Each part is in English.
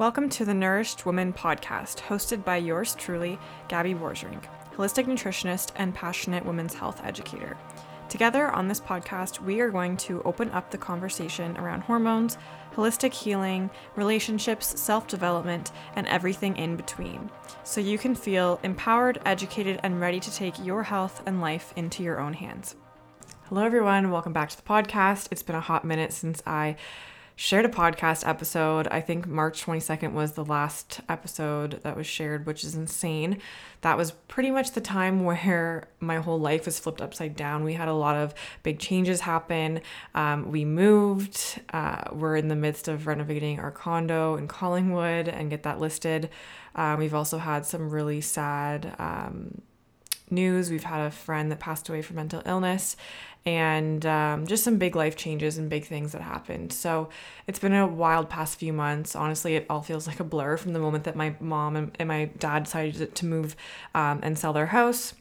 Welcome to the Nourished Woman podcast, hosted by yours truly, Gabby Borgerink, holistic nutritionist and passionate women's health educator. Together on this podcast, we are going to open up the conversation around hormones, holistic healing, relationships, self development, and everything in between, so you can feel empowered, educated, and ready to take your health and life into your own hands. Hello, everyone. Welcome back to the podcast. It's been a hot minute since I shared a podcast episode. I think March 22nd was the last episode that was shared, which is insane. That was pretty much the time where my whole life was flipped upside down. We had a lot of big changes happen. Um, we moved. Uh, we're in the midst of renovating our condo in Collingwood and get that listed. Um, we've also had some really sad um, news. We've had a friend that passed away from mental illness and um, just some big life changes and big things that happened. So it's been a wild past few months. Honestly, it all feels like a blur from the moment that my mom and, my dad decided to move um, and sell their house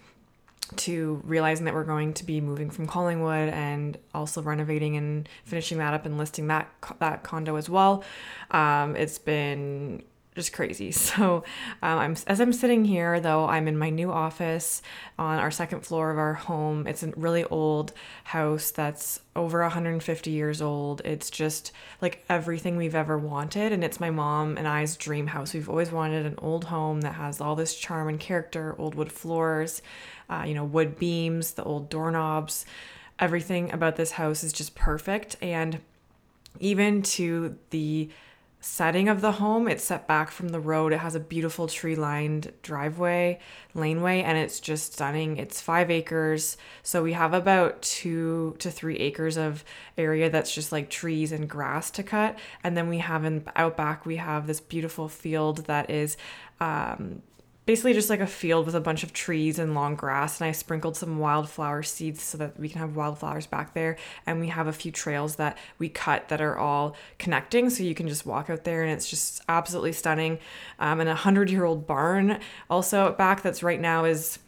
to realizing that we're going to be moving from Collingwood and also renovating and finishing that up and listing that that condo as well. Um, it's been just crazy. So, um, I'm as I'm sitting here though, I'm in my new office on our second floor of our home. It's a really old house that's over 150 years old. It's just like everything we've ever wanted, and it's my mom and I's dream house. We've always wanted an old home that has all this charm and character, old wood floors, uh, you know, wood beams, the old doorknobs. Everything about this house is just perfect, and even to the setting of the home. It's set back from the road. It has a beautiful tree lined driveway, laneway, and it's just stunning. It's five acres. So we have about two to three acres of area that's just like trees and grass to cut. And then we have in out back, we have this beautiful field that is um, basically just like a field with a bunch of trees and long grass and i sprinkled some wildflower seeds so that we can have wildflowers back there and we have a few trails that we cut that are all connecting so you can just walk out there and it's just absolutely stunning um, and a hundred year old barn also back that's right now is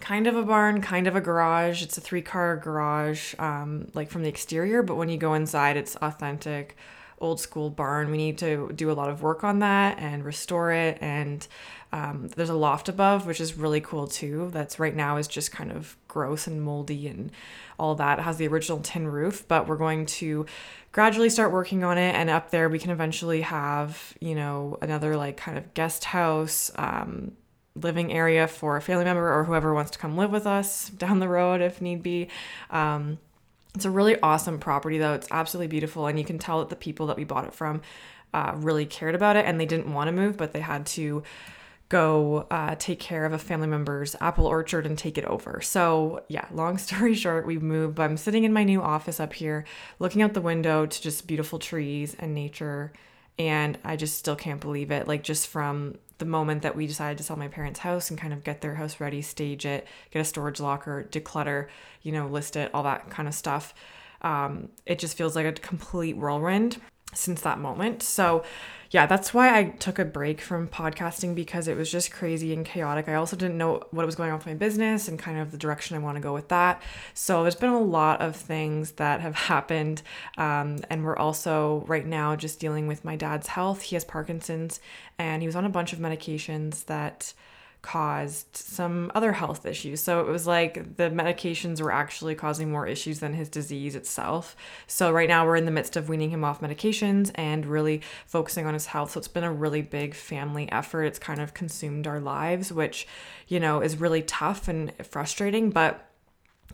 kind of a barn, kind of a garage. It's a three car garage, um, like from the exterior, but when you go inside, it's authentic old school barn. We need to do a lot of work on that and restore it. And um, there's a loft above, which is really cool too. That's right now is just kind of gross and moldy and all that. It has the original tin roof, but we're going to gradually start working on it. And up there, we can eventually have, you know, another like kind of guest house. Um, living area for a family member or whoever wants to come live with us down the road if need be. Um, it's a really awesome property, though. It's absolutely beautiful, and you can tell that the people that we bought it from uh, really cared about it and they didn't want to move, but they had to go uh, take care of a family member's apple orchard and take it over. So, yeah, long story short, we moved. I'm sitting in my new office up here, looking out the window to just beautiful trees and nature. And I just still can't believe it. Like, just from the moment that we decided to sell my parents' house and kind of get their house ready, stage it, get a storage locker, declutter, you know, list it, all that kind of stuff. Um, it just feels like a complete whirlwind since that moment. So, yeah, that's why I took a break from podcasting because it was just crazy and chaotic. I also didn't know what was going on with my business and kind of the direction I want to go with that. So there's been a lot of things that have happened. Um, and we're also right now just dealing with my dad's health. He has Parkinson's and he was on a bunch of medications that caused some other health issues. So it was like the medications were actually causing more issues than his disease itself. So right now we're in the midst of weaning him off medications and really focusing on his health. So it's been a really big family effort. It's kind of consumed our lives, which, you know, is really tough and frustrating, but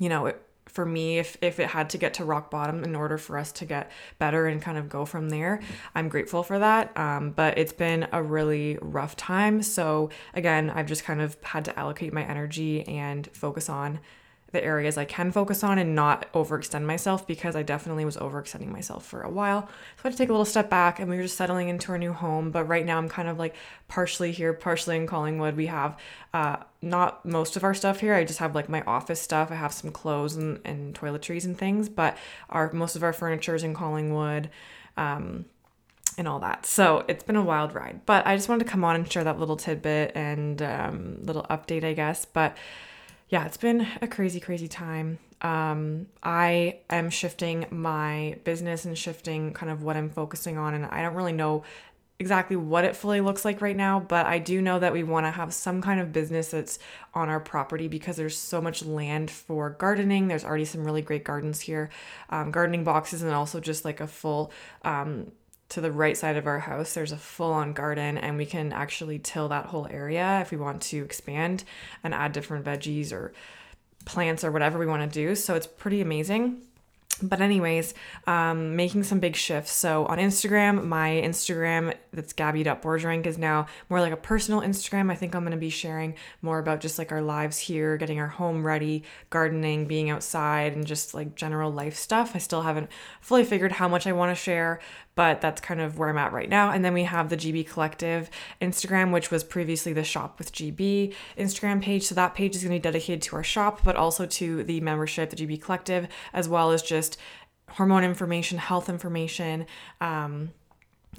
you know, it, for me if if it had to get to rock bottom in order for us to get better and kind of go from there i'm grateful for that. Um, but it's been a really rough time. So again i've just kind of had to allocate my energy and focus on the areas I can focus on and not overextend myself because I definitely was overextending myself for a while. So I had to take a little step back and we were just settling into our new home. But right now I'm kind of like partially here, partially in Collingwood. We have uh, not most of our stuff here. I just have like my office stuff. I have some clothes and, and toiletries and things, but our most of our furniture is in Collingwood. Um, and all that. So it's been a wild ride, but I just wanted to come on and share that little tidbit and um, little update, I guess. But yeah, it's been a crazy, crazy time. Um, I am shifting my business and shifting kind of what I'm focusing on, and I don't really know exactly what it fully looks like right now, but I do know that we want to have some kind of business that's on our property because there's so much land for gardening. There's already some really great gardens here, um, gardening boxes, and also just like a full. Um, to the right side of our house, there's a full on garden, and we can actually till that whole area if we want to expand and add different veggies or plants or whatever we want to do. So it's pretty amazing. But anyways um, making some big shifts. So on instagram my instagram that's gabby.borgerink is now more like a personal instagram. I think i'm going to be sharing more about just like our lives here getting our home ready gardening being outside and just like general life stuff. I still haven't fully figured how much i want to share but that's kind of where I'm at right now. And then we have the GB Collective Instagram, which was previously the Shop with GB Instagram page. So that page is going to be dedicated to our shop, but also to the membership, the GB Collective, as well as just hormone information, health information. Um,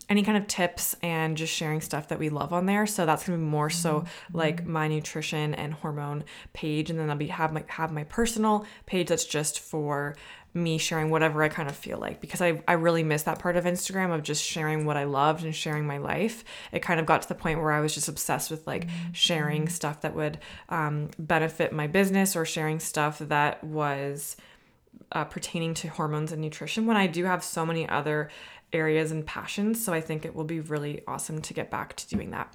any kind of tips and just sharing stuff that we love on there. So that's gonna be more so mm-hmm. like my nutrition and hormone page, and then I'll be have my have my personal page that's just for me sharing whatever I kind of feel like because I, I really miss that part of Instagram of just sharing what I loved and sharing my life. It kind of got to the point where I was just obsessed with like sharing mm-hmm. stuff that would um, benefit my business or sharing stuff that was uh, pertaining to hormones and nutrition when I do have so many other areas and passions. So I think it will be really awesome to get back to doing that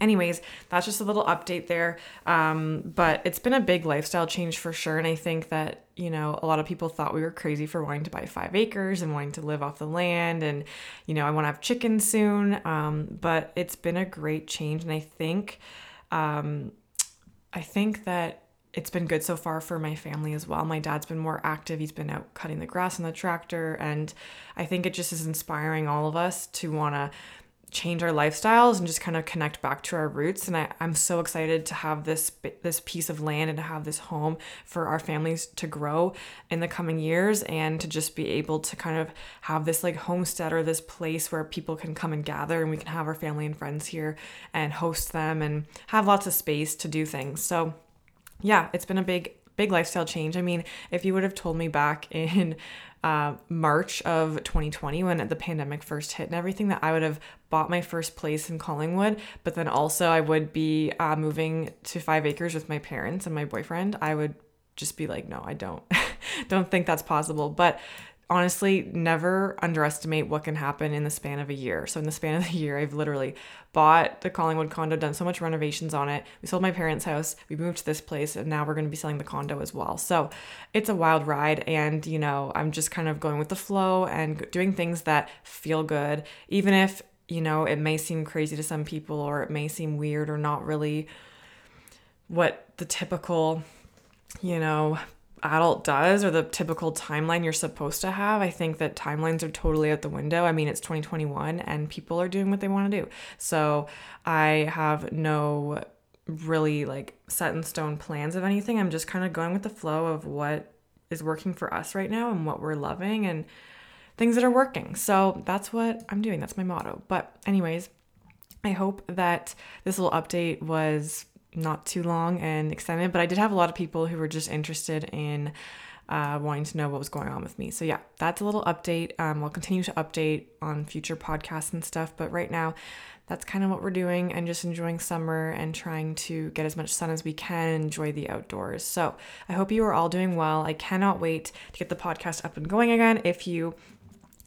anyways that's just a little update there um, but it's been a big lifestyle change for sure and i think that you know a lot of people thought we were crazy for wanting to buy five acres and wanting to live off the land and you know i want to have chickens soon um, but it's been a great change and i think um, i think that it's been good so far for my family as well. My dad's been more active. He's been out cutting the grass on the tractor. And I think it just is inspiring all of us to want to change our lifestyles and just kind of connect back to our roots and I, i'm so excited to have this this piece of land and to have this home for our families to grow in the coming years and to just be able to kind of have this like homestead or this place where people can come and gather and we can have our family and friends here and host them and have lots of space to do things so yeah it's been a big big lifestyle change i mean if you would have told me back in uh, March of 2020 when the pandemic first hit and everything that I would have bought my first place in Collingwood, but then also I would be uh, moving to five acres with my parents and my boyfriend. I would just be like, no, I don't, don't think that's possible. But honestly never underestimate what can happen in the span of a year. So in the span of the year, I've literally bought the Collingwood condo, done so much renovations on it. We sold my parents' house, we moved to this place, and now we're going to be selling the condo as well. So it's a wild ride, and you know, I'm just kind of going with the flow and doing things that feel good, even if you know it may seem crazy to some people or it may seem weird or not really what the typical you know adult does or the typical timeline you're supposed to have. I think that timelines are totally out the window. I mean, it's 2021 and people are doing what they want to do. So I have no really like set in stone plans of anything. I'm just kind of going with the flow of what is working for us right now and what we're loving and things that are working. So that's what I'm doing. That's my motto. But, anyways, I hope that this little update was not too long and extended, but I did have a lot of people who were just interested in uh, wanting to know what was going on with me. So, yeah, that's a little update. Um, I'll continue to update on future podcasts and stuff, but right now, that's kind of what we're doing and just enjoying summer and trying to get as much sun as we can and enjoy the outdoors. So, I hope you are all doing well. I cannot wait to get the podcast up and going again. If you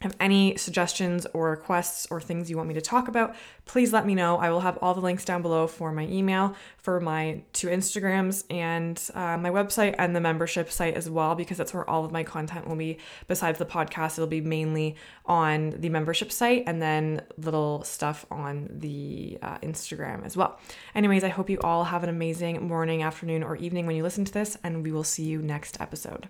have any suggestions or requests or things you want me to talk about, please let me know. I will have all the links down below for my email, for my two Instagrams, and uh, my website and the membership site as well, because that's where all of my content will be. Besides the podcast, it'll be mainly on the membership site and then little stuff on the uh, Instagram as well. Anyways, I hope you all have an amazing morning, afternoon, or evening when you listen to this, and we will see you next episode.